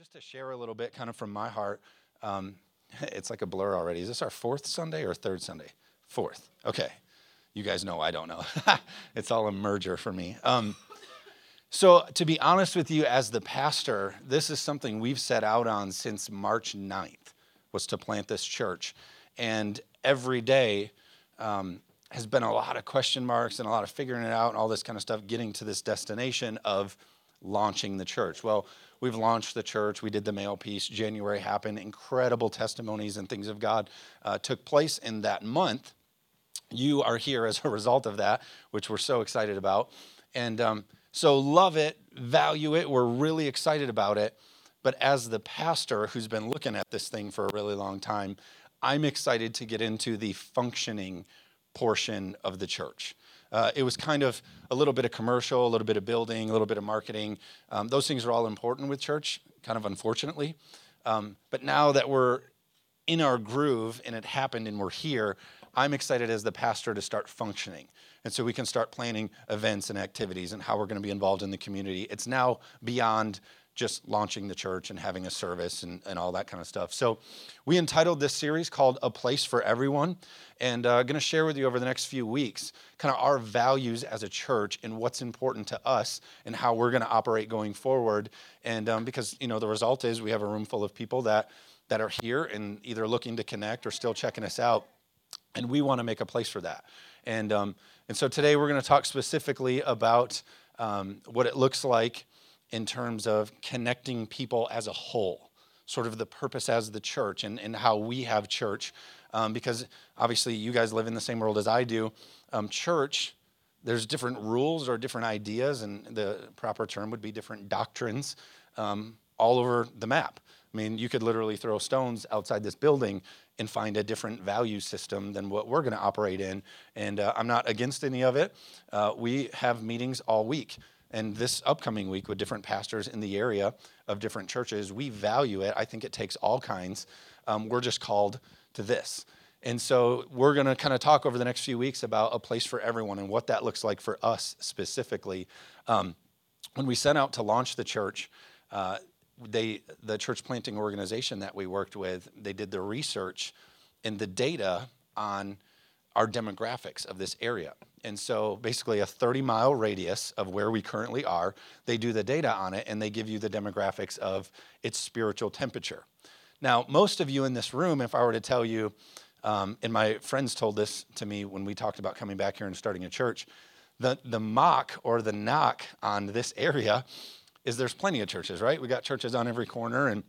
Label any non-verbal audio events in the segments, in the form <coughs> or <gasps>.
just to share a little bit, kind of from my heart, um, <laughs> it's like a blur already. Is this our fourth Sunday or third Sunday? Fourth. Okay. You guys know I don't know. <laughs> it's all a merger for me. Um, so, to be honest with you, as the pastor, this is something we've set out on since March 9th, was to plant this church. And every day um, has been a lot of question marks and a lot of figuring it out and all this kind of stuff, getting to this destination of launching the church. Well, we've launched the church. We did the mail piece. January happened. Incredible testimonies and things of God uh, took place in that month. You are here as a <laughs> result of that, which we're so excited about. And um, so, love it, value it. We're really excited about it. But as the pastor who's been looking at this thing for a really long time, I'm excited to get into the functioning portion of the church. Uh, it was kind of a little bit of commercial, a little bit of building, a little bit of marketing. Um, those things are all important with church, kind of unfortunately. Um, but now that we're in our groove and it happened and we're here, I'm excited as the pastor to start functioning. And so we can start planning events and activities and how we're going to be involved in the community. It's now beyond just launching the church and having a service and, and all that kind of stuff. So, we entitled this series called A Place for Everyone, and I'm uh, going to share with you over the next few weeks kind of our values as a church and what's important to us and how we're going to operate going forward. And um, because, you know, the result is we have a room full of people that, that are here and either looking to connect or still checking us out, and we want to make a place for that. And, um, and so today we're going to talk specifically about um, what it looks like in terms of connecting people as a whole, sort of the purpose as the church and, and how we have church. Um, because obviously, you guys live in the same world as I do. Um, church, there's different rules or different ideas, and the proper term would be different doctrines um, all over the map. I mean, you could literally throw stones outside this building and find a different value system than what we're going to operate in. And uh, I'm not against any of it. Uh, we have meetings all week and this upcoming week with different pastors in the area of different churches. We value it. I think it takes all kinds. Um, we're just called to this. And so we're going to kind of talk over the next few weeks about a place for everyone and what that looks like for us specifically. Um, when we set out to launch the church, uh, they the church planting organization that we worked with, they did the research and the data on our demographics of this area. And so basically a 30 mile radius of where we currently are, they do the data on it and they give you the demographics of its spiritual temperature. Now, most of you in this room, if I were to tell you, um, and my friends told this to me when we talked about coming back here and starting a church, the, the mock or the knock on this area is there's plenty of churches, right? We got churches on every corner and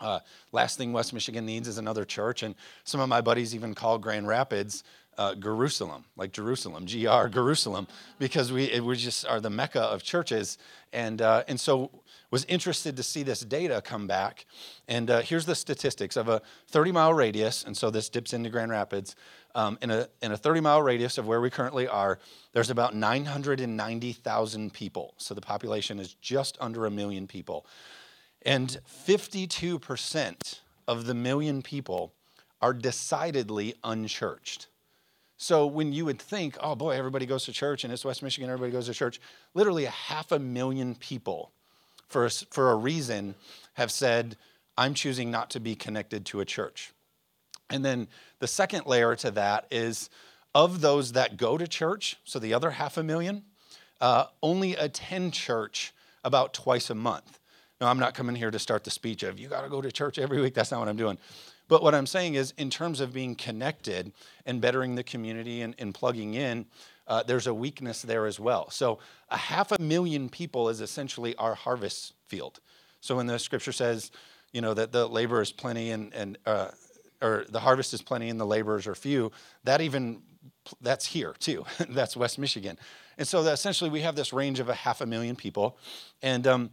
uh, last thing West Michigan needs is another church. And some of my buddies even call Grand Rapids uh, Jerusalem, like Jerusalem, GR, Jerusalem, because we, we just are the mecca of churches. And, uh, and so was interested to see this data come back. And uh, here's the statistics of a 30 mile radius, and so this dips into Grand Rapids. Um, in, a, in a 30 mile radius of where we currently are, there's about 990,000 people. So the population is just under a million people. And 52% of the million people are decidedly unchurched. So when you would think, oh boy, everybody goes to church and it's West Michigan, everybody goes to church, literally a half a million people for a, for a reason have said, I'm choosing not to be connected to a church. And then the second layer to that is of those that go to church, so the other half a million, uh, only attend church about twice a month. Now, I'm not coming here to start the speech of, you got to go to church every week. That's not what I'm doing. But what I'm saying is, in terms of being connected and bettering the community and, and plugging in, uh, there's a weakness there as well. So, a half a million people is essentially our harvest field. So, when the scripture says, you know, that the labor is plenty and, and uh, or the harvest is plenty and the laborers are few, that even that's here too. <laughs> that's West Michigan. And so, essentially, we have this range of a half a million people. And um,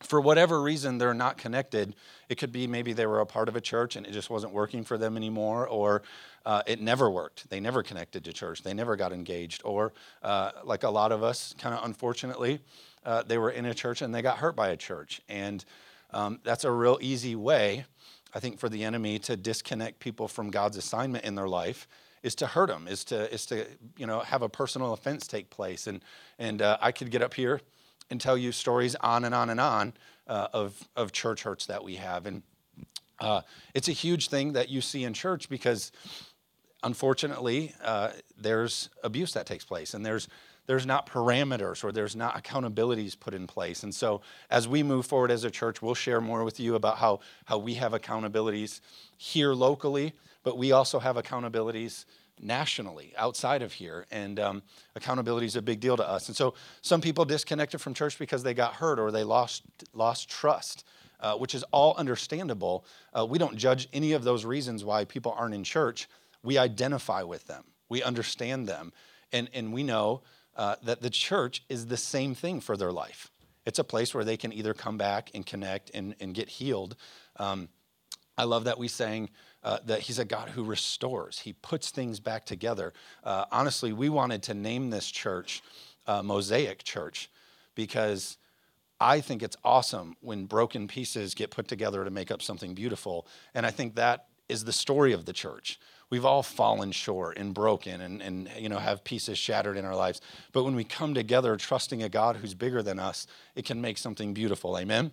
for whatever reason they're not connected. It could be maybe they were a part of a church and it just wasn't working for them anymore or uh, it never worked. They never connected to church. They never got engaged. Or uh, like a lot of us kind of unfortunately uh, they were in a church and they got hurt by a church. And um, that's a real easy way i think for the enemy to disconnect people from god's assignment in their life is to hurt them is to is to you know have a personal offense take place. And and uh, i could get up here and tell you stories on and on and on uh, of, of church hurts that we have. And uh, it's a huge thing that you see in church because unfortunately, uh, there's abuse that takes place and there's there's not parameters or there's not accountabilities put in place. And so as we move forward as a church, we'll share more with you about how, how we have accountabilities here locally, but we also have accountabilities nationally outside of here. And um, accountability is a big deal to us. And so some people disconnected from church because they got hurt or they lost, lost trust. Uh, which is all understandable. Uh, we don't judge any of those reasons why people aren't in church. We identify with them, we understand them, and, and we know uh, that the church is the same thing for their life. It's a place where they can either come back and connect and, and get healed. Um, I love that we sang uh, that He's a God who restores, He puts things back together. Uh, honestly, we wanted to name this church uh, Mosaic Church because I think it's awesome when broken pieces get put together to make up something beautiful. And I think that is the story of the church. We've all fallen short and broken and, and you know have pieces shattered in our lives. But when we come together trusting a god who's bigger than us it can make something beautiful. Amen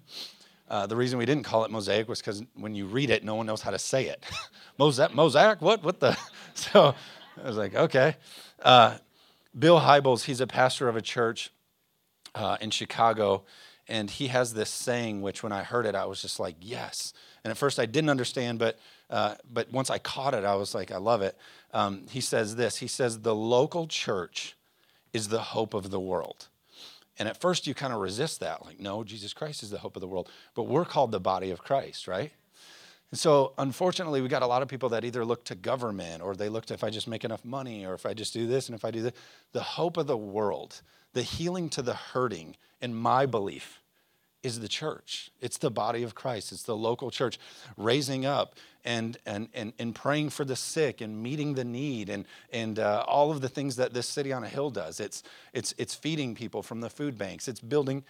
uh, the reason we didn't call it mosaic was because when you read it no one knows how to say it <laughs> mosaic mosaic what what the <laughs> so i was like okay uh, bill hybels he's a pastor of a church uh, in chicago and he has this saying which when i heard it i was just like yes and at first i didn't understand but uh, but once I caught it, I was like, I love it. Um, he says this He says, the local church is the hope of the world. And at first, you kind of resist that. Like, no, Jesus Christ is the hope of the world. But we're called the body of Christ, right? And so, unfortunately, we got a lot of people that either look to government or they look to if I just make enough money or if I just do this and if I do that. The hope of the world, the healing to the hurting, in my belief, is the church. It's the body of Christ. It's the local church raising up and, and, and, and praying for the sick and meeting the need and, and uh, all of the things that this city on a hill does. It's, it's, it's feeding people from the food banks. It's building,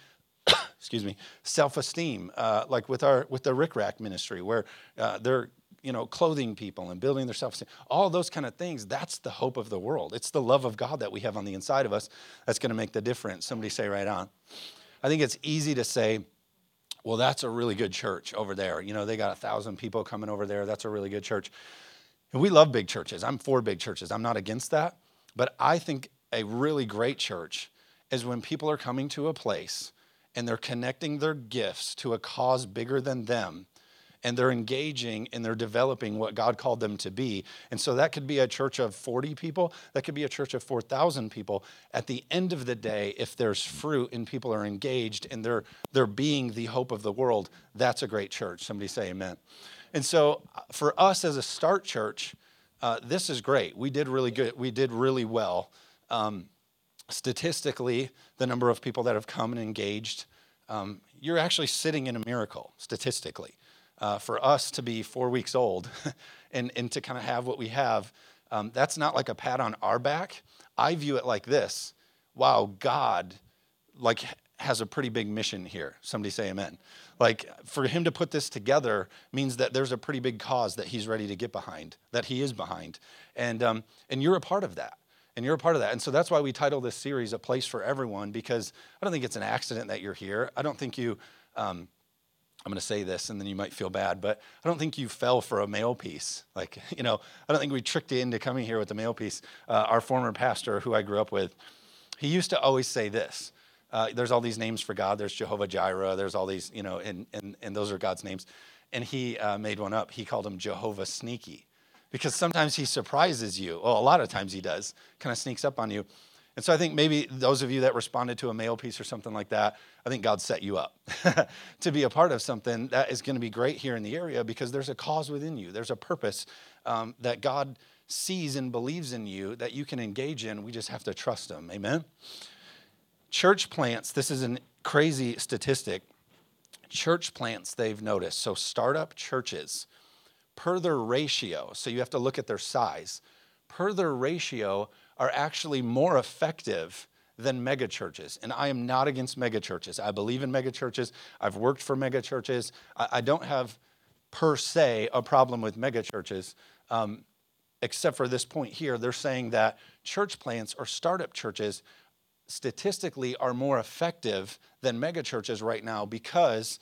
<coughs> excuse me, self-esteem, uh, like with, our, with the Rick Rack ministry where uh, they're you know, clothing people and building their self-esteem, all those kind of things, that's the hope of the world. It's the love of God that we have on the inside of us that's going to make the difference. Somebody say right on. I think it's easy to say, well, that's a really good church over there. You know, they got a thousand people coming over there. That's a really good church. And we love big churches. I'm for big churches. I'm not against that. But I think a really great church is when people are coming to a place and they're connecting their gifts to a cause bigger than them and they're engaging and they're developing what God called them to be. And so that could be a church of 40 people, that could be a church of 4,000 people. At the end of the day, if there's fruit and people are engaged and they're they're being the hope of the world, that's a great church. Somebody say amen. And so uh, for us as a start church, uh, this is great. We did really good. We did really well. Um, statistically, the number of people that have come and engaged, um, you're actually sitting in a miracle statistically uh, for us to be four weeks old <laughs> and, and to kind of have what we have, um, that's not like a pat on our back. I view it like this wow, God, like, has a pretty big mission here. Somebody say amen. Like, for him to put this together means that there's a pretty big cause that he's ready to get behind, that he is behind. And, um, and you're a part of that. And you're a part of that. And so that's why we title this series A Place for Everyone, because I don't think it's an accident that you're here. I don't think you. Um, I'm going to say this and then you might feel bad, but I don't think you fell for a mail piece. Like, <laughs> you know, I don't think we tricked you into coming here with the mail piece. Uh, our former pastor, who I grew up with, he used to always say this. Uh, there's all these names for God. There's Jehovah Jireh. There's all these, you know, and, and, and those are God's names. And he uh, made one up. He called him Jehovah Sneaky because sometimes he surprises you. Well, a lot of times he does, kind of sneaks up on you. And so I think maybe those of you that responded to a mail piece or something like that, I think God set you up <laughs> to be a part of something that is going to be great here in the area because there's a cause within you. There's a purpose um, that God sees and believes in you that you can engage in. We just have to trust Him. Amen? Church plants, this is a crazy statistic. Church plants, they've noticed. So, startup churches, per their ratio, so you have to look at their size, per their ratio, are actually more effective than megachurches. And I am not against megachurches. I believe in megachurches. I've worked for megachurches. I, I don't have, per se, a problem with megachurches, um, except for this point here. They're saying that church plants or startup churches statistically are more effective than megachurches right now because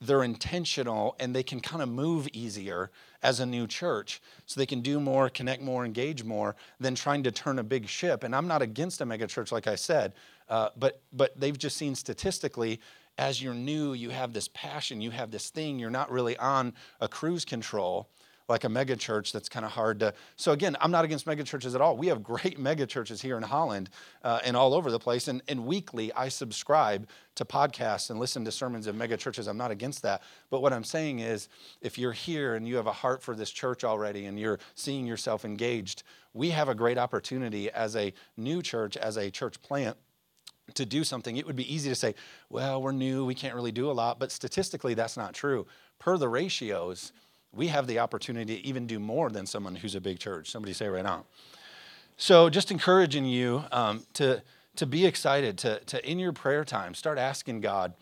they're intentional and they can kind of move easier as a new church so they can do more connect more engage more than trying to turn a big ship. And i'm not against a megachurch like i said uh, but but they've just seen statistically as you're new you have this passion you have this thing you're not really on a cruise control like a mega church that's kind of hard to. So again, I'm not against mega churches at all. We have <laughs> great mega churches here in Holland uh, and all over the place. And, and weekly, I subscribe to podcasts and listen to sermons of mega churches. I'm not against that. But what I'm saying is, if you're here and you have a heart for this church already and you're seeing yourself engaged, we have a great opportunity as a new church, as a church plant to do something, it would be easy to say, well, we're new, we can't really do a lot, but statistically, that's not true. Per the ratios, we have the opportunity to even do more than someone who's a big church. Somebody say right now. So, just encouraging you um, to, to be excited, to, to in your prayer time, start asking God,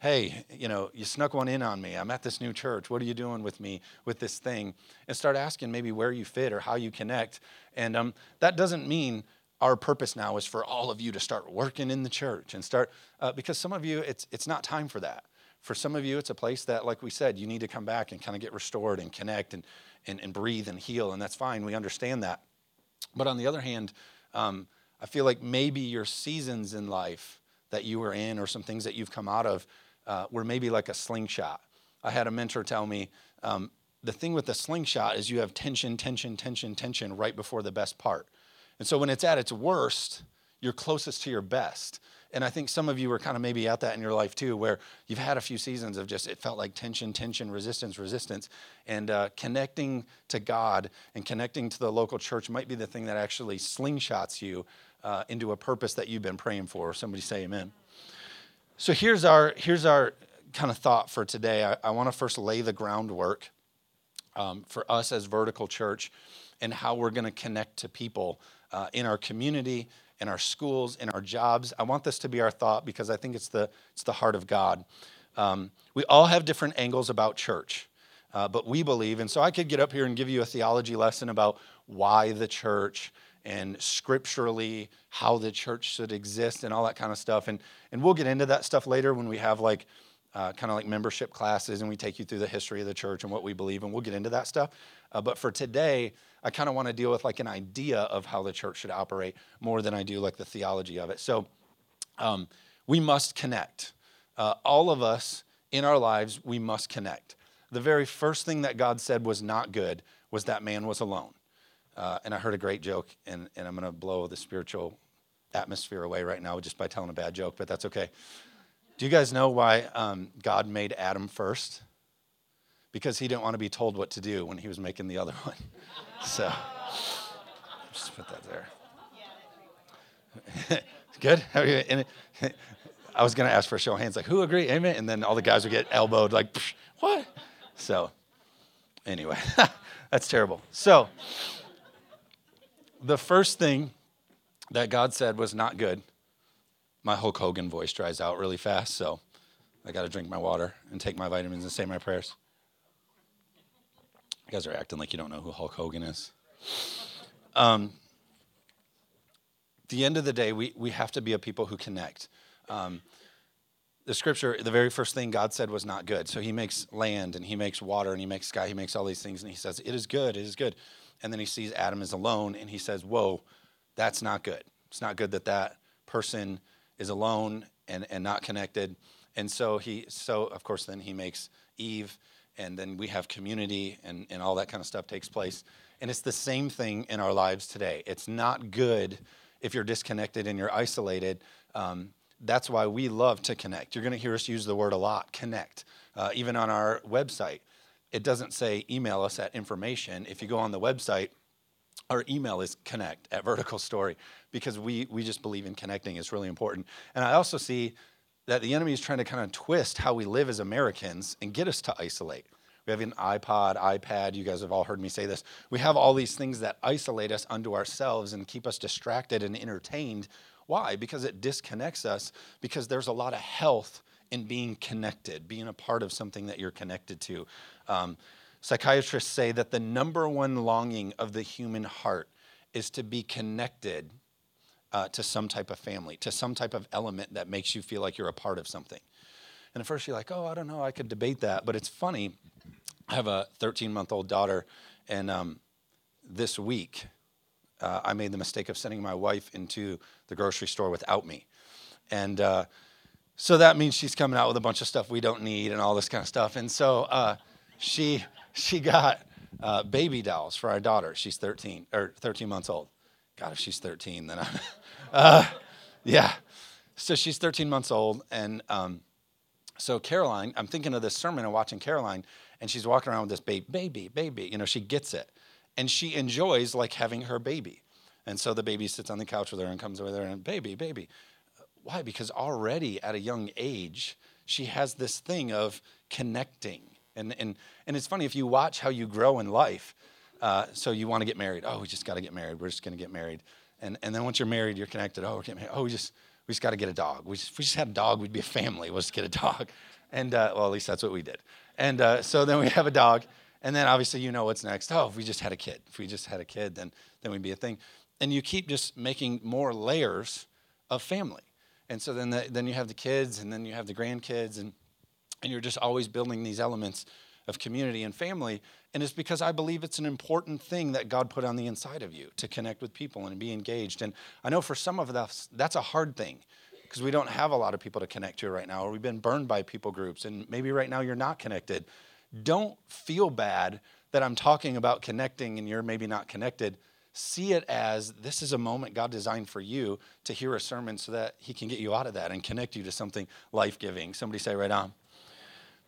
hey, you know, you snuck one in on me. I'm at this new church. What are you doing with me with this thing? And start asking maybe where you fit or how you connect. And um, that doesn't mean our purpose now is for all of you to start working in the church and start, uh, because some of you, it's, it's not time for that. For some of you, it's a place that, like we said, you need to come back and kind of get restored and connect and, and, and breathe and heal, and that's fine. We understand that. But on the other hand, um, I feel like maybe your seasons in life that you were in or some things that you've come out of uh, were maybe like a slingshot. I had a mentor tell me um, the thing with the slingshot is you have tension, tension, tension, tension right before the best part. And so when it's at its worst, you're closest to your best. And I think some of you are kind of maybe at that in your life too, where you've had a few seasons of just, it felt like tension, tension, resistance, resistance. And uh, connecting to God and connecting to the local church might be the thing that actually slingshots you uh, into a purpose that you've been praying for. Somebody say amen. So here's our, here's our kind of thought for today. I, I want to first lay the groundwork um, for us as vertical church and how we're going to connect to people uh, in our community in our schools, in our jobs. I want this to be our thought because I think it's the, it's the heart of God. Um, we all have different angles about church, uh, but we believe, and so I could get up here and give you a theology lesson about why the church and scripturally how the church should exist and all that kind of stuff. And, and we'll get into that stuff later when we have like uh, kind of like membership classes and we take you through the history of the church and what we believe, and we'll get into that stuff. Uh, but for today, I kind of want to deal with like an idea of how the church should operate more than I do like the theology of it. So um, we must connect. Uh, all of us in our lives, we must connect. The very first thing that God said was not good was that man was alone. Uh, and I heard a great joke, and, and I'm going to blow the spiritual atmosphere away right now just by telling a bad joke, but that's okay. Do you guys know why um, God made Adam first? Because he didn't want to be told what to do when he was making the other <laughs> one. So just put that there. <laughs> Good? I was going to ask for a show of hands, like, who agree? Amen. And then all the guys would get elbowed, like, what? So, anyway, <laughs> that's terrible. So, the first thing that God said was not good. My Hulk Hogan voice dries out really fast, so I got to drink my water and take my vitamins and say my prayers. You guys are acting like you don't know who Hulk Hogan is. Um, the end of the day, we, we have to be a people who connect. Um, the scripture, the very first thing God said was not good. So he makes land and he makes water and he makes sky, he makes all these things and he says, It is good, it is good. And then he sees Adam is alone and he says, Whoa, that's not good. It's not good that that person is alone and, and not connected. And so he, so of course, then he makes Eve and then we have community and, and all that kind of stuff takes place. And it's the same thing in our lives today. It's not good if you're disconnected and you're isolated. Um, that's why we love to connect. You're going to hear us use the word a lot connect. Uh, even on our website, it doesn't say email us at information. If you go on the website, our email is connect at vertical story because we, we just believe in connecting. It's really important. And I also see that the enemy is trying to kind of twist how we live as Americans and get us to isolate. We have an iPod, iPad. You guys have all heard me say this. We have all these things that isolate us unto ourselves and keep us distracted and entertained. Why? Because it disconnects us, because there's a lot of health in being connected, being a part of something that you're connected to. Um, psychiatrists say that the number one longing of the human heart is to be connected uh, to some type of family, to some type of element that makes you feel like you're a part of something. And at first you're like, oh, I don't know, I could debate that. But it's funny. I have a 13 month old daughter, and um, this week uh, I made the mistake of sending my wife into the grocery store without me. And uh, so that means she's coming out with a bunch of stuff we don't need and all this kind of stuff. And so uh, she, she got uh, baby dolls for our daughter. She's 13 or 13 months old. God, if she's 13, then I'm, uh, yeah. So she's 13 months old. And um, so Caroline, I'm thinking of this sermon and watching Caroline, and she's walking around with this baby, baby, baby. You know, she gets it. And she enjoys like having her baby. And so the baby sits on the couch with her and comes over there and, baby, baby. Why? Because already at a young age, she has this thing of connecting. And, and, and it's funny, if you watch how you grow in life, uh, so you want to get married. Oh, we just got to get married. We're just going to get married. And, and then once you're married, you're connected. Oh. Oh, we just, we just got to get a dog. We just, if we just had a dog, we'd be a family. We'll just get a dog. And, uh, well, at least that's what we did. And uh, so then we have a dog. And then obviously you know what's next. Oh, if we just had a kid. If we just had a kid, then, then we'd be a thing. And you keep just making more layers of family. And so then, the, then you have the kids, and then you have the grandkids, and, and you're just always building these elements of community and family. And it's because I believe it's an important thing that God put on the inside of you to connect with people and be engaged. And I know for some of us, that's a hard thing because we don't have a lot of people to connect to right now, or we've been burned by people groups, and maybe right now you're not connected. Don't feel bad that I'm talking about connecting and you're maybe not connected. See it as this is a moment God designed for you to hear a sermon so that He can get you out of that and connect you to something life giving. Somebody say, right on.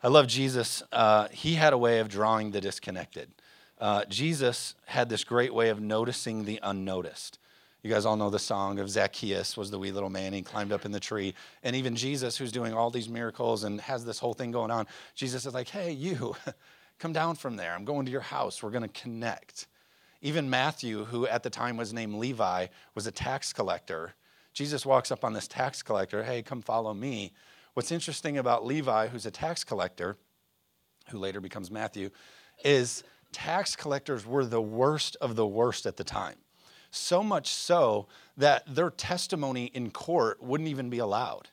I love Jesus. Uh, he had a way of drawing the disconnected. Uh, Jesus had this great way of noticing the unnoticed. You guys all know the song of Zacchaeus was the wee little man. He climbed up in the tree. And even Jesus, who's doing all these miracles and has this whole thing going on, Jesus is like, hey, you, <laughs> come down from there. I'm going to your house. We're going to connect. Even Matthew, who at the time was named Levi, was a tax collector. Jesus walks up on this tax collector, hey, come follow me. What's interesting about Levi, who's a tax collector, who later becomes Matthew, is tax collectors were the worst of the worst at the time. So much so that their testimony in court wouldn't even be allowed.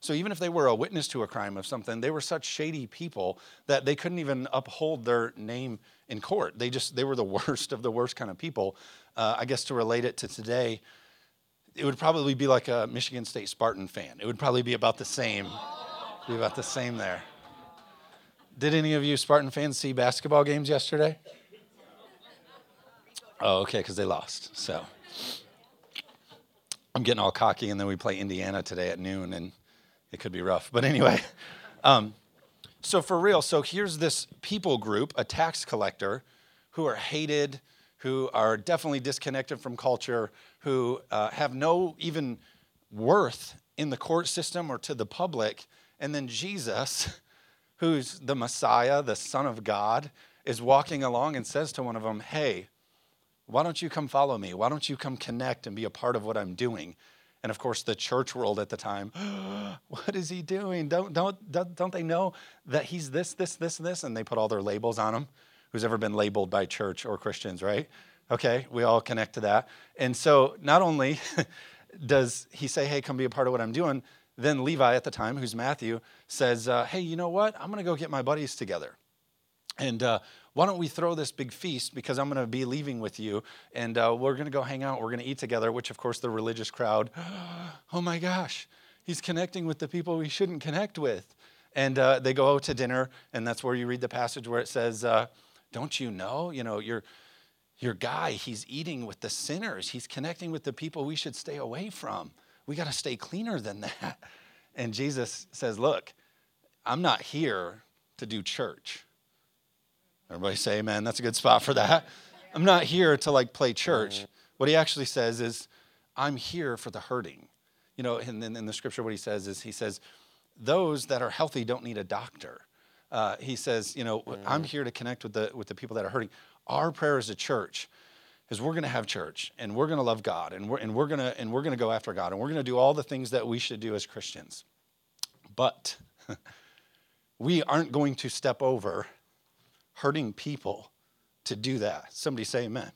So even if they were a witness to a crime of something, they were such shady people that they couldn't even uphold their name in court. They just they were the <laughs> worst of the worst kind of people. Uh, I guess to relate it to today, it would probably be like a Michigan State Spartan fan. It would probably be about the same. Be about the same there. Did any of you Spartan fans see basketball games yesterday? Oh, okay, because they lost. So I'm getting all cocky, and then we play Indiana today at noon, and it could be rough. But anyway, <laughs> um, so for real, so here's this people group, a tax collector, who are hated, who are definitely disconnected from culture, who uh, have no even worth in the court system or to the public. And then Jesus, <laughs> who's the Messiah, the Son of God, is walking along and says to one of them, Hey, why don't you come follow me? Why don't you come connect and be a part of what I'm doing? And of course, the church world at the time, <gasps> what is he doing? Don't, don't, don't they know that he's this, this, this, this? And they put all their labels on him. Who's ever been labeled by church or Christians, right? Okay, we all connect to that. And so not only <laughs> does he say, hey, come be a part of what I'm doing, then Levi at the time, who's Matthew, says, uh, hey, you know what? I'm going to go get my buddies together. And uh, why don't we throw this big feast because I'm going to be leaving with you and uh, we're going to go hang out. We're going to eat together, which, of course, the religious crowd, <gasps> oh my gosh, he's connecting with the people we shouldn't connect with. And uh, they go out to dinner, and that's where you read the passage where it says, uh, Don't you know? You know, your, your guy, he's eating with the sinners, he's connecting with the people we should stay away from. We got to stay cleaner than <laughs> that. And Jesus says, Look, I'm not here to do church. Everybody say amen. That's a good spot for that. I'm not here to like play church. What he actually says is, I'm here for the hurting. You know, and then in the scripture, what he says is, he says, those that are healthy don't need a doctor. Uh, he says, you know, I'm here to connect with the with the people that are hurting. Our prayer as a church is we're going to have church and we're going to love God and we're and we're going to and we're going to go after God and we're going to do all the things that we should do as Christians. But <laughs> we aren't going to step over hurting people to do that. Somebody say amen. amen.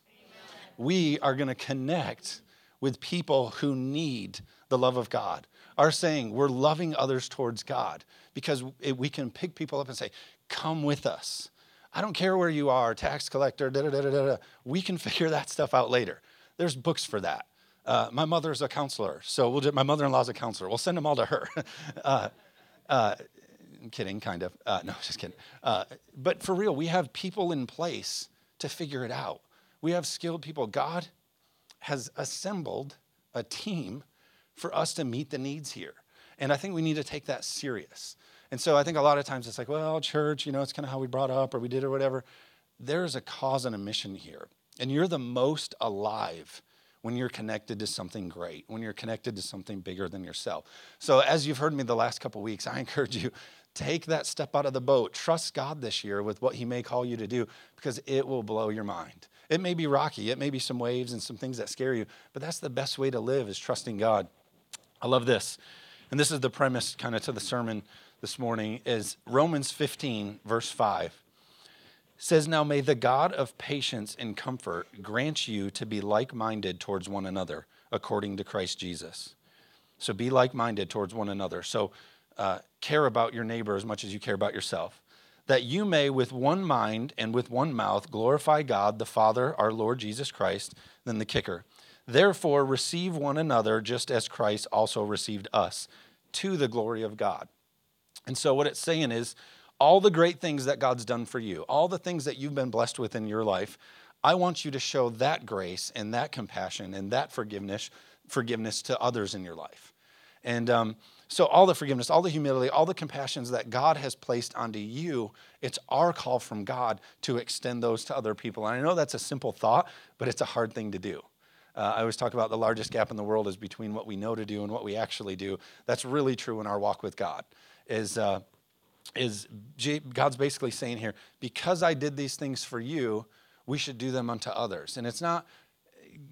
We are going to connect with people who need the love of God, are saying we're loving others towards God because we can pick people up and say, Come with us. I don't care where you are, tax collector, da da da da da. We can figure that stuff out later. There's books for that. Uh, my mother's a counselor, so we'll my mother-in-law's a counselor. We'll send them all to her. <laughs> uh, uh, kidding, kind of. Uh, no, just kidding. Uh, but for real, we have people in place to figure it out. We have skilled people. God has assembled a team for us to meet the needs here. And I think we need to take that serious. And so I think a lot of times it's like, well, church, you know, it's kind of how we brought up or we did or whatever. There's a cause and a mission here. And you're the most alive when you're connected to something great, when you're connected to something bigger than yourself. So as you've heard me the last couple weeks, I <laughs> encourage you take that step out of the boat. Trust God this year with what he may call you to do because it will blow your mind. It may be rocky, it may be some waves and some things that scare you, but that's the best way to live is trusting God. I love this. And this is the premise kind of to the sermon this morning is Romans 15 verse 5 says now may the God of patience and comfort grant you to be like-minded towards one another according to Christ Jesus. So be like-minded towards one another. So uh, care about your neighbor as much as you care about yourself that you may with one mind and with one mouth glorify God the Father, our Lord Jesus Christ. Then the kicker. Therefore, receive one another just as Christ also received us to the glory of God. And so, what it's saying is, all the great things that God's done for you, all the things that you've been blessed with in your life, I want you to show that grace and that compassion and that forgiveness, forgiveness to others in your life. And um, so, all the forgiveness, all the humility, all the compassions that God has placed onto you, it's our call from God to extend those to other people. And I know that's a simple thought, but it's a hard thing to do. Uh, I always talk about the largest gap in the world is between what we know to do and what we actually do. That's really true in our walk with God. Is uh, is God's basically saying here, because I did these things for you, we should do them unto others. And it's not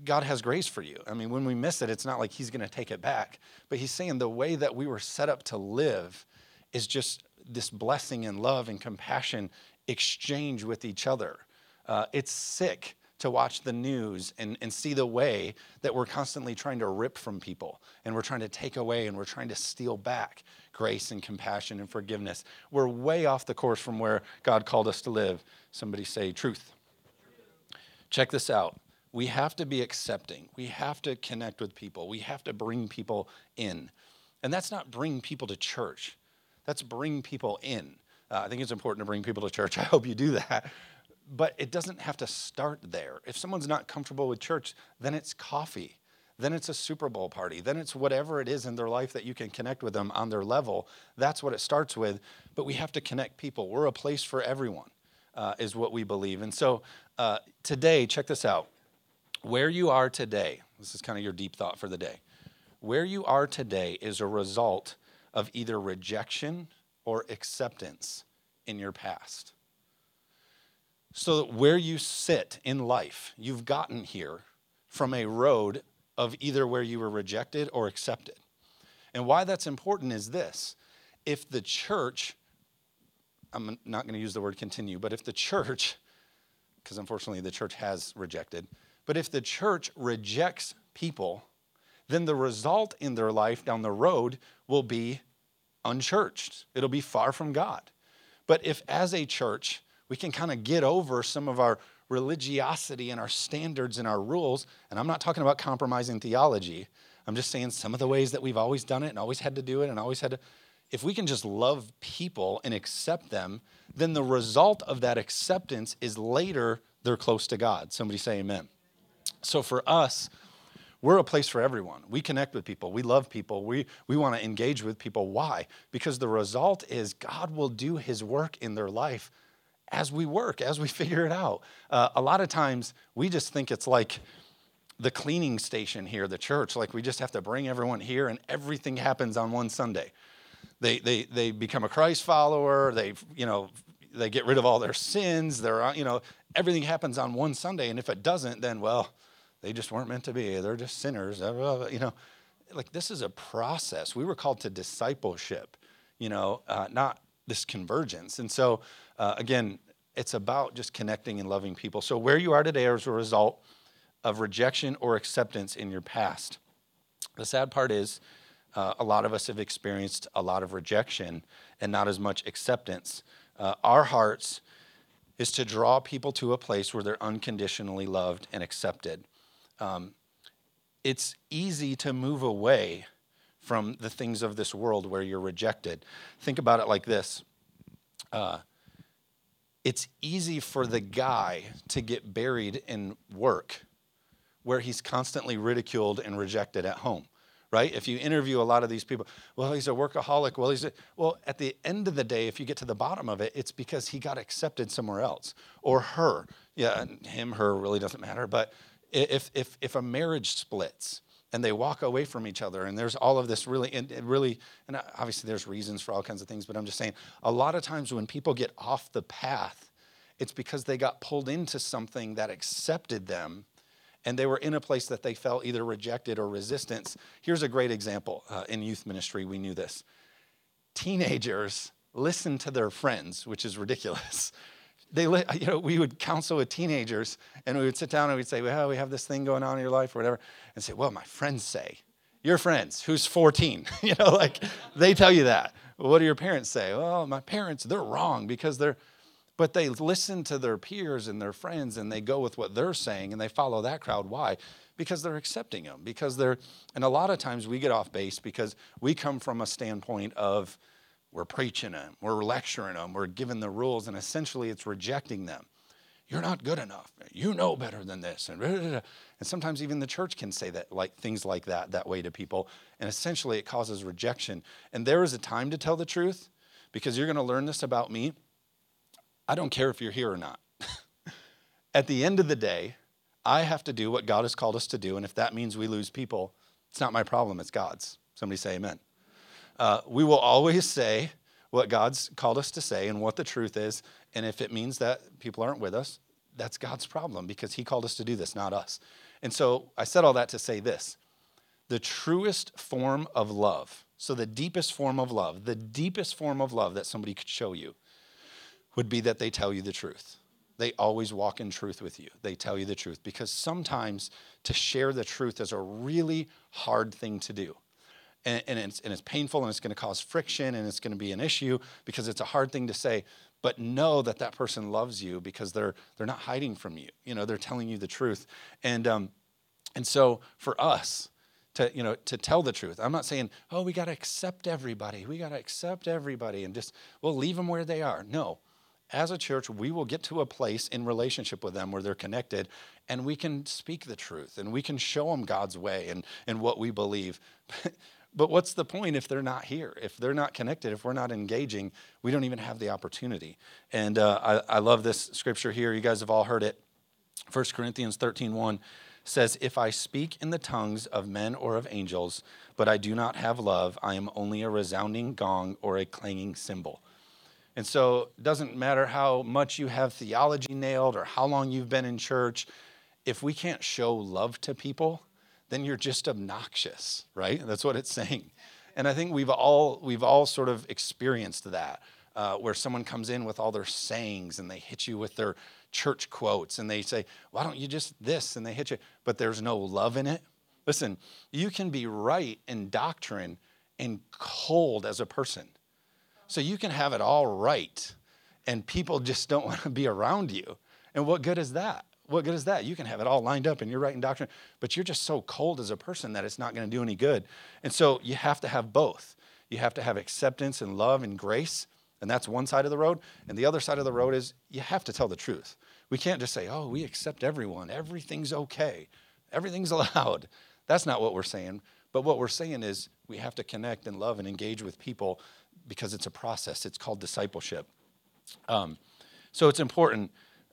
God has grace for you. I mean, when we miss it, it's not like He's going to take it back. But He's saying the way that we were set up to live is just this blessing and love and compassion exchange with each other. Uh, it's sick to watch the news and, and see the way that we're constantly trying to rip from people and we're trying to take away and we're trying to steal back grace and compassion and forgiveness. We're way off the course from where God called us to live. Somebody say truth. Check this out. We have to be accepting. We have to connect with people. We have to bring people in. And that's not bring people to church. That's bring people in. Uh, I think it's important to bring people to church. <laughs> I hope you do that but it doesn't have to start there. If someone's not comfortable with church, then it's coffee. Then it's a Super Bowl party. Then it's whatever it is in their life that you can connect with them on their level. That's what it starts with. But we have to connect people. We're a place for everyone, uh, is what we believe. And so uh, today, check this out. Where you are today, this is kind of your deep thought for the day. Where you are today is a result of either rejection or acceptance in your past so that where you sit in life, you've gotten here from a road of either where you were rejected or accepted. And why that's important is this if the church, I'm not going to use the word continue, but if the church, because unfortunately the church has rejected, but if the church rejects people, then the result in their life down the road will be unchurched. It'll be far from God. But if as a church, we can kind of get over some of our religiosity and our standards and our rules. And I'm not talking about compromising theology. I'm just saying some of the ways that we've always done it and always had to do it and always had to. If we can just love people and accept them, then the result of that acceptance is later they're close to God. Somebody say amen. So for us, we're a place for everyone. We connect with people. We love people. We, we want to engage with people. Why? Because the result is God will do his work in their life as we work, as we <laughs> figure it out. Uh, a lot of times we just think it's like the cleaning station here, the church, like we just have to bring everyone here and everything happens on one Sunday. They, they, they become a Christ follower, they, you know, they get rid of all their sins, they're, uh, you know, everything happens on one Sunday. And if it doesn't, then, well, they just weren't meant to be. They're just sinners, you know. Like this is a process. We were called to discipleship, you know, uh, not this convergence. And so, uh, again, it's about just connecting and loving people. So, where you are today is a result of rejection or acceptance in your past. The sad part is, uh, a lot of us have experienced a lot of rejection and not as much acceptance. Uh, our hearts is to draw people to a place where they're unconditionally loved and accepted. Um, it's easy to move away from the things of this world where you're rejected. Think about it like this uh, it's easy for the guy to get buried in work where he's constantly ridiculed and rejected at home right? If you interview a lot of these people, well, he's a workaholic. Well, he's a, well, at the end of the day, if you get to the bottom of it, it's because he got accepted somewhere else or her. Yeah, him, her really doesn't matter. But if if if a marriage splits and they walk away from each other, and there's all of this really, and really, and obviously there's reasons for all kinds of things. But I'm just saying, a lot of times when people get off the path, it's because they got pulled into something that accepted them and they were in a place that they felt either rejected or resistance. Here's a great example uh, in youth ministry, we knew this. Teenagers listen to their friends, which is ridiculous. They, you know, we would counsel with teenagers and we would sit down and we'd say, well, we have this thing going on in your life or whatever, and say, well, my friends say, your friends, who's 14, <laughs> you know, like they tell you that. what do your parents say? Well, my parents, they're wrong because they're, but they listen to their peers and their friends and they go with what they're saying and they follow that crowd. Why? Because they're accepting them. Because they're, and a lot of times we get off base because we come from a standpoint of we're preaching them, we're lecturing them, we're giving the rules, and essentially it's rejecting them. You're not good enough. You know better than this. And, and sometimes even the church can say that, like things like that, that way to people. And essentially it causes rejection. And there is a time to tell the truth because you're going to learn this about me I don't care if you're here or not. <laughs> At the end of the day, I have to do what God has called us to do. And if that means we lose people, it's not my problem, it's God's. Somebody say amen. Uh, we will always say what God's called us to say and what the truth is. And if it means that people aren't with us, that's God's problem because He called us to do this, not us. And so I said all that to say this the truest form of love, so the deepest form of love, the deepest form of love that somebody could show you would be that they tell you the truth. They always walk in truth with you. They tell you the truth because sometimes to share the truth is a really hard thing to do. And, and, it's, and it's painful and it's going to cause friction and it's going to be an issue because it's a hard thing to say. But know that that person loves you because they're, they're not hiding from you. You know, they're telling you the truth. And, um, and so for us, to you know to tell the truth i'm not saying oh we got to accept everybody we got to accept everybody and just we'll leave them where they are no as a church, we will get to a place in relationship with them where they're connected and we can speak the truth and we can show them God's way and, and what we believe. <laughs> but what's the point if they're not here? If they're not connected, if we're not engaging, we don't even have the opportunity. And uh, I, I love this scripture here. You guys have all heard it. 1 Corinthians 13 1 says, If I speak in the tongues of men or of angels, but I do not have love, I am only a resounding gong or a clanging cymbal. And so it doesn't matter how much you have theology nailed or how long you've been in church, if we can't show love to people, then you're just obnoxious, right? That's what it's saying. And I think we've all we've all sort of experienced that, uh, where someone comes in with all their sayings and they hit you with their church quotes and they say, "Why don't you just this?" and they hit you, but there's no love in it. Listen, you can be right in doctrine and cold as a person. So you can have it all right, and people just don't <laughs> want to be around you. And what good is that? What good is that? You can have it all lined up and you're in doctrine, but you're just so cold as a person that it's not going to do any good. And so you have to have both. You have to have acceptance and love and grace, and that's one side of the road. And the other side of the road is you have to tell the truth. We can't just say, oh, we accept everyone, everything's okay, everything's <laughs> allowed. That's not what we're saying. But what we're saying is we have to connect and love and engage with people because it's a process. It's called discipleship. Um, so it's important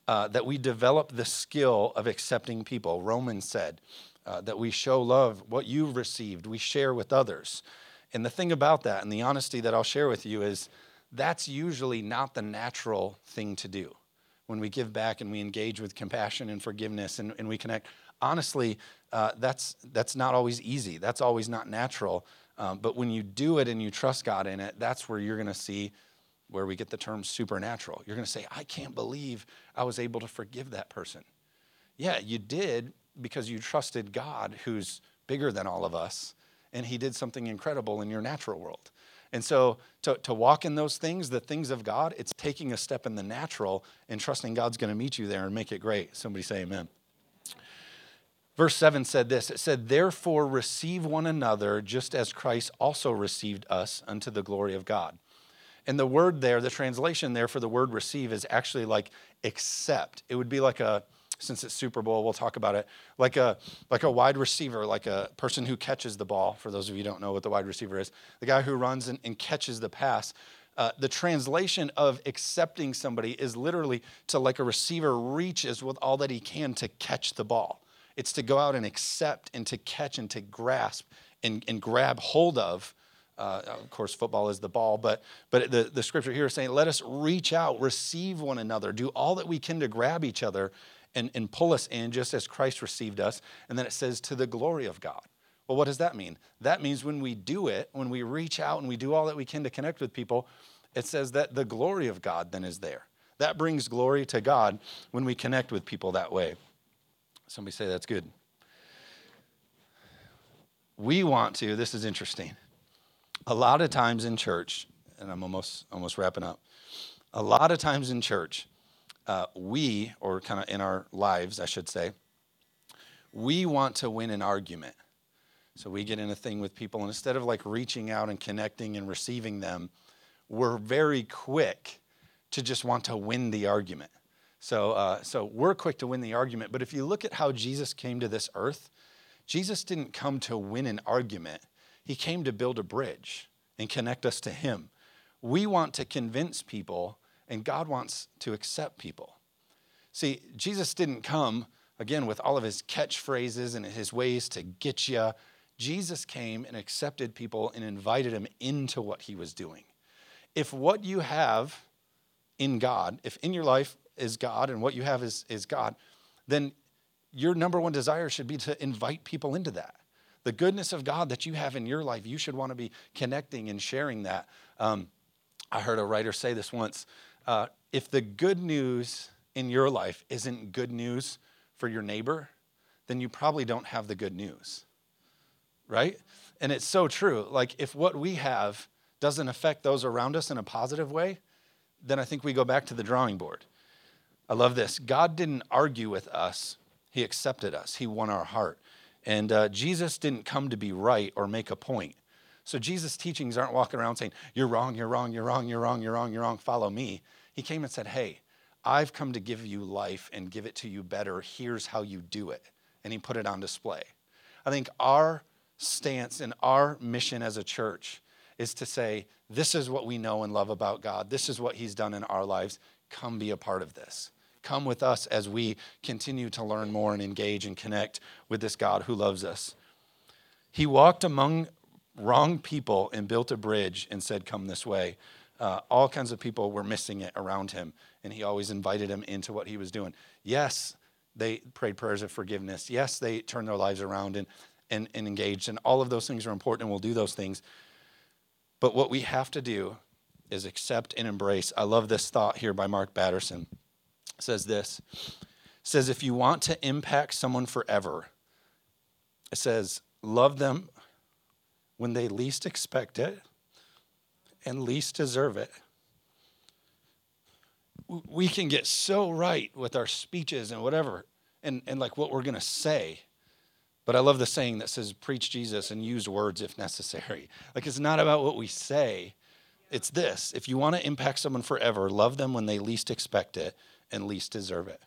uh, that we develop the skill of accepting people. Romans said uh, that we show love, what you've received, we share with others. And the thing about that, and the honesty that I'll share with you, is that's usually not the natural thing to do. When we give back and we engage with compassion and forgiveness and, and we connect, honestly, uh, that's, that's not always easy. That's always not natural. Um, but when you do it and you trust God in it, that's where you're going to see where we get the term supernatural. You're going to say, I can't believe I was able to forgive that person. Yeah, you did, because you trusted God, who's bigger than all of us, and He did something incredible in your natural world. And so to, to walk in those things, the things of God, it's taking a step in the natural and trusting God's going to meet you there and make it great. Somebody say amen. Verse 7 said this it said, Therefore receive one another just as Christ also received us unto the glory of God. And the word there, the translation there for the word receive is actually like accept. It would be like a, since it's Super Bowl, we'll talk about it, like a, like a wide receiver, like a person who catches the ball. For those of you don't know what the wide receiver is, the guy who runs and, and catches the pass. Uh, the translation of accepting somebody is literally to like a receiver reaches with all that he can to catch the ball. It's to go out and accept and to catch and to grasp and, and grab hold of. Uh, of course, football is the ball, but, but the, the scripture here is saying, let us reach out, receive one another, do all that we can to grab each other and, and pull us in just as Christ received us. And then it says, to the glory of God. Well, what does that mean? That means when we do it, when we reach out and we do all that we can to connect with people, it says that the glory of God then is there. That brings glory to God when we connect with people that way. Somebody say that's good. We want to, this is interesting. A lot of times in church, and I'm almost almost wrapping up. A lot of times in church, uh, we, or kind of in our lives, I should say, we want to win an argument. So we get in a thing with people, and instead of like reaching out and connecting and receiving them, we're very quick to just want to win the argument. So, uh, so we're quick to win the argument. But if you look at how Jesus came to this earth, Jesus didn't come to win an argument, he came to build a bridge and connect us to him. We want to convince people, and God wants to accept people. See, Jesus didn't come, again, with all of his catchphrases and his ways to get you. Jesus came and accepted people and invited them into what he was doing. If what you have in God, if in your life is God and what you have is, is God, then your number one desire should be to invite people into that. The goodness of God that you have in your life, you should want to be connecting and sharing that. Um, I heard a writer say this once uh, if the good news in your life isn't good news for your neighbor, then you probably don't have the good news, right? And it's so true. Like, if what we have doesn't affect those around us in a positive way, then I think we go back to the drawing board. I love this. God didn't argue with us, He accepted us, He won our heart. And uh, Jesus didn't come to be right or make a point. So Jesus' teachings aren't walking around saying, You're wrong, you're wrong, you're wrong, you're wrong, you're wrong, you're wrong, follow me. He came and said, Hey, I've come to give you life and give it to you better. Here's how you do it. And he put it on display. I think our stance and our mission as a church is to say, This is what we know and love about God. This is what he's done in our lives. Come be a part of this. Come with us as we continue to learn more and engage and connect with this God who loves us. He walked among wrong people and built a bridge and said, Come this way. Uh, all kinds of people were missing it around him, and he always invited them into what he was doing. Yes, they prayed prayers of forgiveness. Yes, they turned their lives around and, and, and engaged, and all of those things are important, and we'll do those things. But what we have to do is accept and embrace. I love this thought here by Mark Batterson says this. Says if you want to impact someone forever it says love them when they least expect it and least deserve it. We can get so right with our speeches and whatever and, and like what we're going to say. But i love the saying that says preach jesus and use words if necessary. <laughs> Like it's not about what we say. It's this. If you want to impact someone forever love them when they least expect it and least deserve it.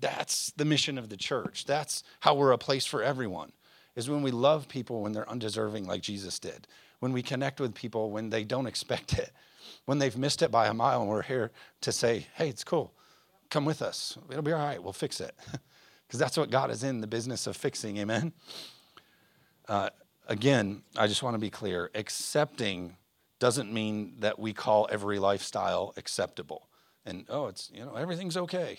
That's the mission of the church. That's how we're a place for everyone. Is when we love people when they're undeserving like Jesus did. When we connect with people when they don't expect it. When they've missed it by a mile and we're here to say, "Hey, it's cool. Come with us. It'll be all right. We'll fix it." <laughs> Because that's what God is in the business of fixing. Amen. Uh, again, I just want to be clear. Accepting doesn't mean that we call every lifestyle acceptable and oh, it's, you know, everything's okay.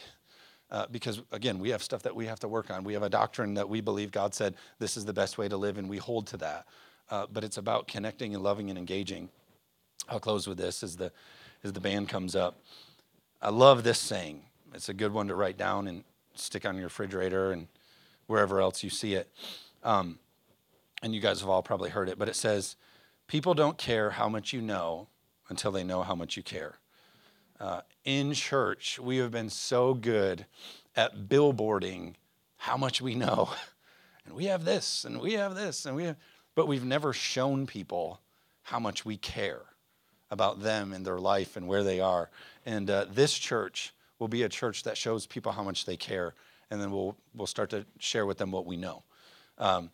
Uh, because again, we have stuff that we have to work on. We have a doctrine that we believe God said this is the best way to live, and we hold to that. Uh, but it's about connecting and loving and engaging. I'll close with this as the as the band comes up. I love this saying. It's a good one to write down and stick on your refrigerator and wherever else you see it. Um, and you guys have all probably heard it, but it says, People don't care how much you know until they know how much you care. Uh, in church, we have been so good at billboarding how much we know. <laughs> And we have this, and we have this, and we have, but we've never shown people how much we care about them and their life and where they are. And uh, this church will be a church that shows people how much they care, and then we'll, we'll start to share with them what we know. Um,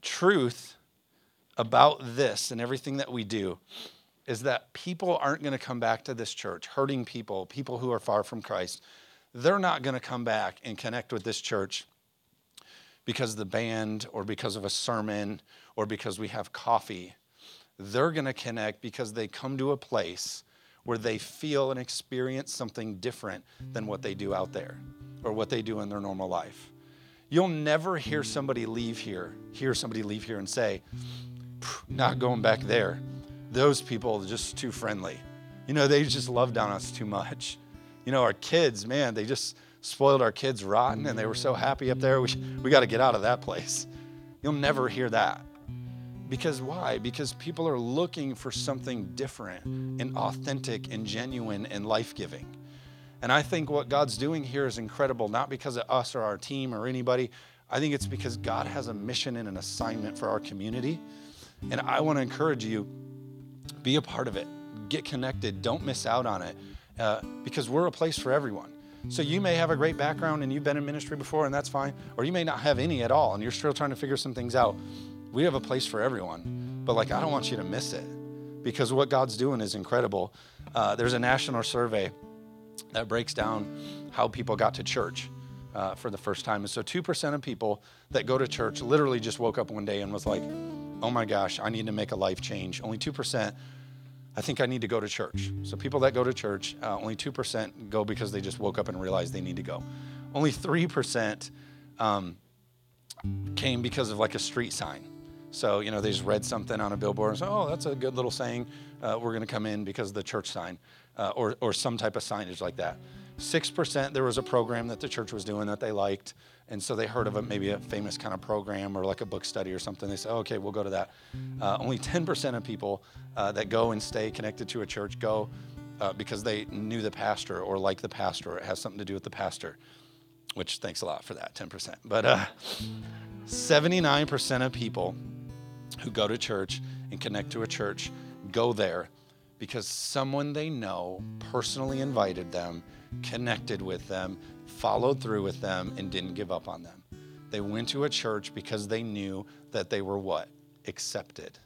truth about this and everything that we do is that people aren't going to come back to this church, hurting people, people who are far from Christ. They're not going to come back and connect with this church because of the band or because of a sermon or because we have coffee. They're going to connect because they come to a place where they feel and experience something different than what they do out there or what they do in their normal life. You'll never hear somebody leave here, hear somebody leave here and say, not going back there those people just too friendly. You know, they just loved on us too much. You know, our kids, man, they just spoiled our kids rotten and they were so happy up there. We, we got to get out of that place. You'll never hear that. Because why? Because people are looking for something different and authentic and genuine and life giving. And I think what God's doing here is incredible, not because of us or our team or anybody. I think it's because God has a mission and an assignment for our community. And I want to encourage you be a part of it. Get connected. Don't miss out on it uh, because we're a place for everyone. So you may have a great background and you've been in ministry before, and that's fine. Or you may not have any at all and you're still trying to figure some things out. We have a place for everyone. But like, I don't want you to miss it because what God's doing is incredible. Uh, there's a national survey that breaks down how people got to church. Uh, for the first time. And so 2% of people that go to church literally just woke up one day and was like, oh my gosh, I need to make a life change. Only 2%, I think I need to go to church. So people that go to church, uh, only 2% go because they just woke up and realized they need to go. Only 3% um, came because of like a street sign. So, you know, they just read something on a billboard and said, oh, that's a good little saying. Uh, we're going to come in because of the church sign uh, or, or some type of signage like that. 6%, there was a program that the church was doing that they liked. And so they heard of it, maybe a famous kind of program or like a book study or something. They say, oh, okay, we'll go to that. Uh, only 10% of people uh, that go and stay connected to a church go uh, because they knew the pastor or like the pastor or it has something to do with the pastor, which thanks a lot for that, 10%. But 79% uh, of people who go to church and connect to a church go there because someone they know personally invited them, connected with them, followed through with them, and didn't give up on them. They went to a church because they knew that they were what? Accepted.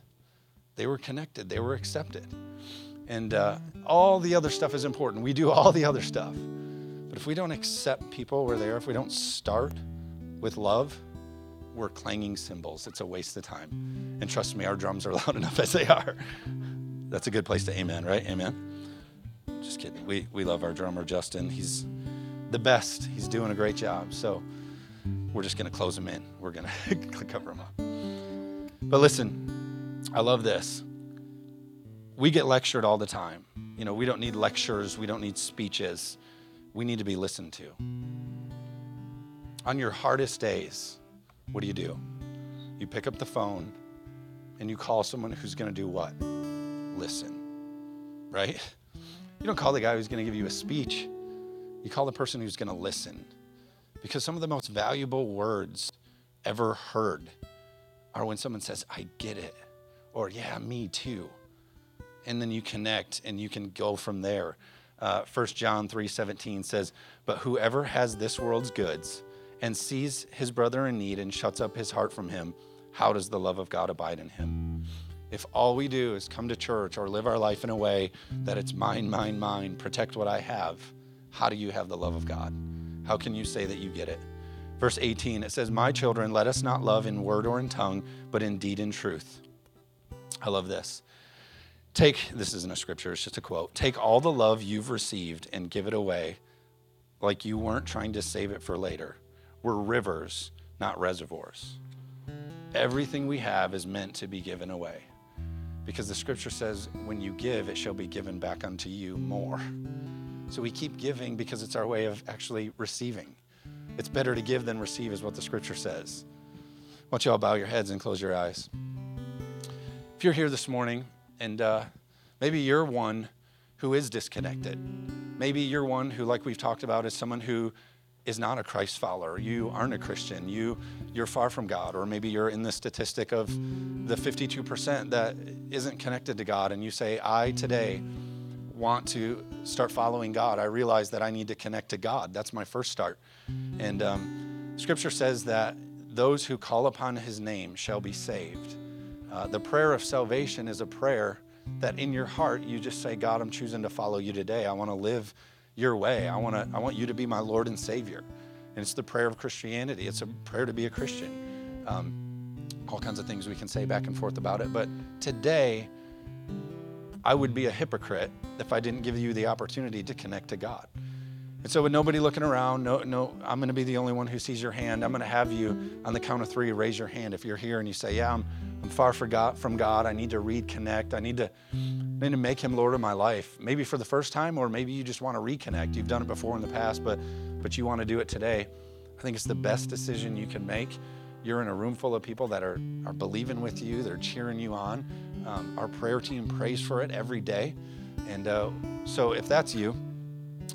They were connected, they were accepted. And uh, all the other stuff is important. We do <laughs> all the other stuff. But if we don't accept people where they are, if we don't start with love, we're clanging cymbals. It's a waste of time. And trust me, our drums are <laughs> loud enough as they are. That's a good place to amen, right? Amen. Just kidding. We, we love our drummer, Justin. He's the best. He's doing a great job. So we're just going to close him in. We're going <laughs> to cover him up. But listen, I love this. We get lectured all the time. You know, we don't need lectures, we don't need speeches. We need to be listened to. On your hardest days, what do you do? You pick up the phone and you call someone who's going to do what? Listen, right? You don't call the guy who's going to give you a speech. You call the person who's going to listen. Because some of the most valuable words ever heard are when someone says, I get it, or yeah, me too. And then you connect and you can go from there. Uh, 1 John 3:17 says, "But whoever has this world's goods and sees his brother in need and shuts up his heart from him, how does the love of God abide in him?" If all we do is come to church or live our life in a way that it's mine, mine, mine, protect what I have, how do you have the love of God? How can you say that you get it? Verse 18, it says, My children, let us not love in word or in tongue, but in deed and truth. I love this. Take, this isn't a scripture, it's just a quote. Take all the love you've received and give it away like you weren't trying to save it for later. We're rivers, not reservoirs. Everything we have is meant to be given away because the scripture says, when you give, it shall be given back unto you more. So we keep giving because it's our way of actually receiving. It's better to give than receive, is what the scripture says. Why don't you all bow your heads and close your eyes? If you're here this morning and uh, maybe you're one who is disconnected, maybe you're one who, like we've talked about, is someone who is not a Christ follower. You aren't a Christian. You you're far from God, or maybe you're in the statistic of the 52% that isn't connected to God, and you say, "I today want to start following God. I realize that I need to connect to God. That's my first start." And um, Scripture says that those who call upon His name shall be saved. Uh, the prayer of salvation is a prayer that in your heart you just say, "God, I'm choosing to follow you today. I want to live." Your way. I want to I want you to be my Lord and Savior. And it's the prayer of Christianity. It's a prayer to be a Christian. Um, all kinds of things we can say back and forth about it. But today, I would be a hypocrite if I didn't give you the opportunity to connect to God. And so, with nobody looking around, no, no, I'm going to be the only one who sees your hand. I'm going to have you on the count of three raise your hand if you're here and you say, "Yeah, I'm, I'm far from God, from God. I need to reconnect. I need to, I need to make Him Lord of my life. Maybe for the first time, or maybe you just want to reconnect. You've done it before in the past, but but you want to do it today. I think it's the best decision you can make. You're in a room full of people that are are believing with you. They're cheering you on. Um, our prayer team prays for it every day, and uh, so if that's you.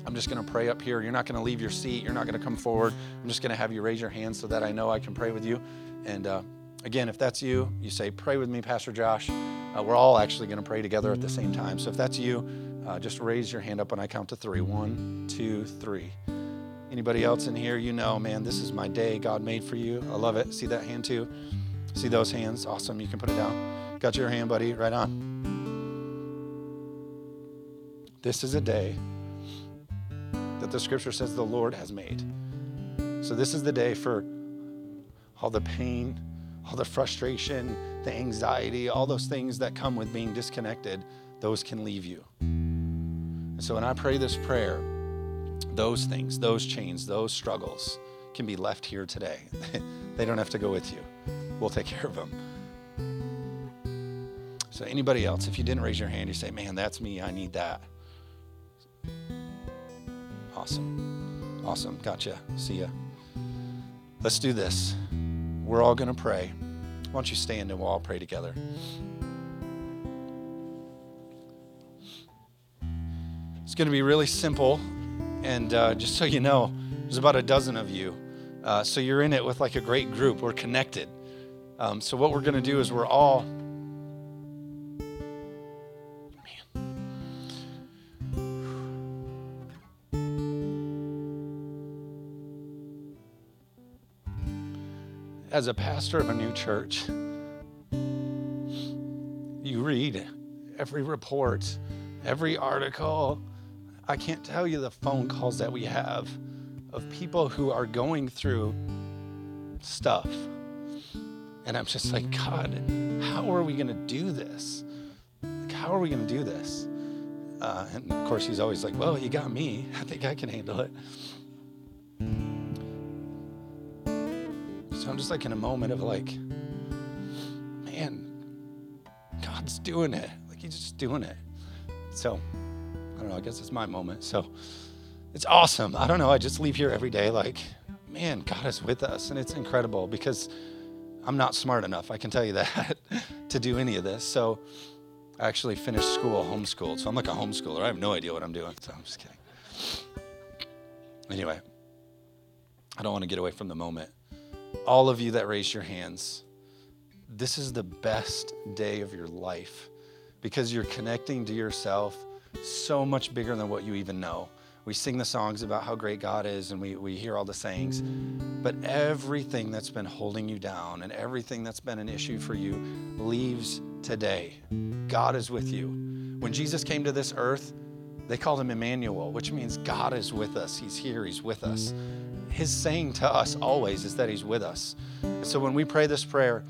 I'm just going to pray up here. You're not going to leave your seat. You're not going to come forward. I'm just going to have you raise your hand so that I know I can pray with you. And uh, Again, if that's you, you say, Pray with me, Pastor Josh. Uh, we're all actually going to pray together at the same time. So if that's you, uh, just raise your hand up when I count to three. One, two, three. Anybody else in here, you know, man, this is my day God made for you. I love it. See that hand too? See those hands? Awesome. You can put it down. Got your hand, buddy. Right on. This is a day that the scripture says the Lord has made. So this is the day for all the pain, all the frustration, the anxiety, all those things that come with being disconnected, those can leave you. And so when I pray this prayer, those things, those chains, those struggles can be left here today. <laughs> they don't have to go with you. We'll take care of them. So, anybody else, if you didn't raise your hand, you say, Man, that's me. I need that. Awesome. Awesome. Gotcha. See ya. Let's do this. We're all going to pray. Why don't you stand and we'll all pray together? It's going to be really simple. And uh, just so you know, there's about a dozen of you. Uh, so you're in it with like a great group. We're connected. Um, so what we're going to do is we're all as a pastor of a new church, you read every report, every article. I can't tell you the phone calls that we have of people who are going through stuff. And I'm just like, God, how are we going to do this? Like, how are we going to do this? Uh, and of course, he's always like, Well, you got me. I think I can handle it. So I'm just like in a moment of like, man, God's doing it. Like he's just doing it. So I don't know, I guess it's my moment. So it's awesome. I don't know. I just leave here every day like, man, God is with us. And it's incredible because I'm not smart enough, I can tell you <laughs> that, to do any of this. So I actually finished school homeschooled. So I'm like a homeschooler. I have no idea what I'm doing. So I'm just kidding. Anyway, I don't want to get away from the moment all of you that raised your hands, this is the best day of your life because you're connecting to yourself so much bigger than what you even know. We sing the songs about how great God is and we, we hear all the sayings, but everything that's been holding you down and everything that's been an issue for you leaves today. God is with you. When Jesus came to this earth, they called him Emmanuel, which means God is with us. He's here, He's with us his saying to us always is that he's with us. So when we pray this prayer,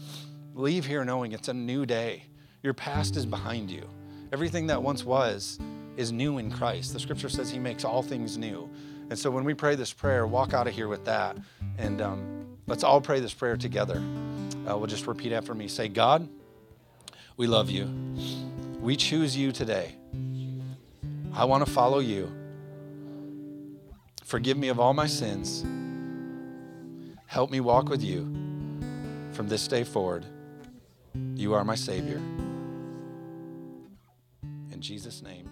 leave here knowing it's a new day. Your past is behind you. Everything that once was is new in Christ. The scripture says he makes all things new. And so when we pray this prayer, walk out of here with that. And um, let's all pray this prayer together. Uh, we'll just repeat after me. Say, God, we love you. We choose you today. I want to follow you. Forgive me of all my sins. Help me walk with you from this day forward. You are my Savior. In Jesus' name.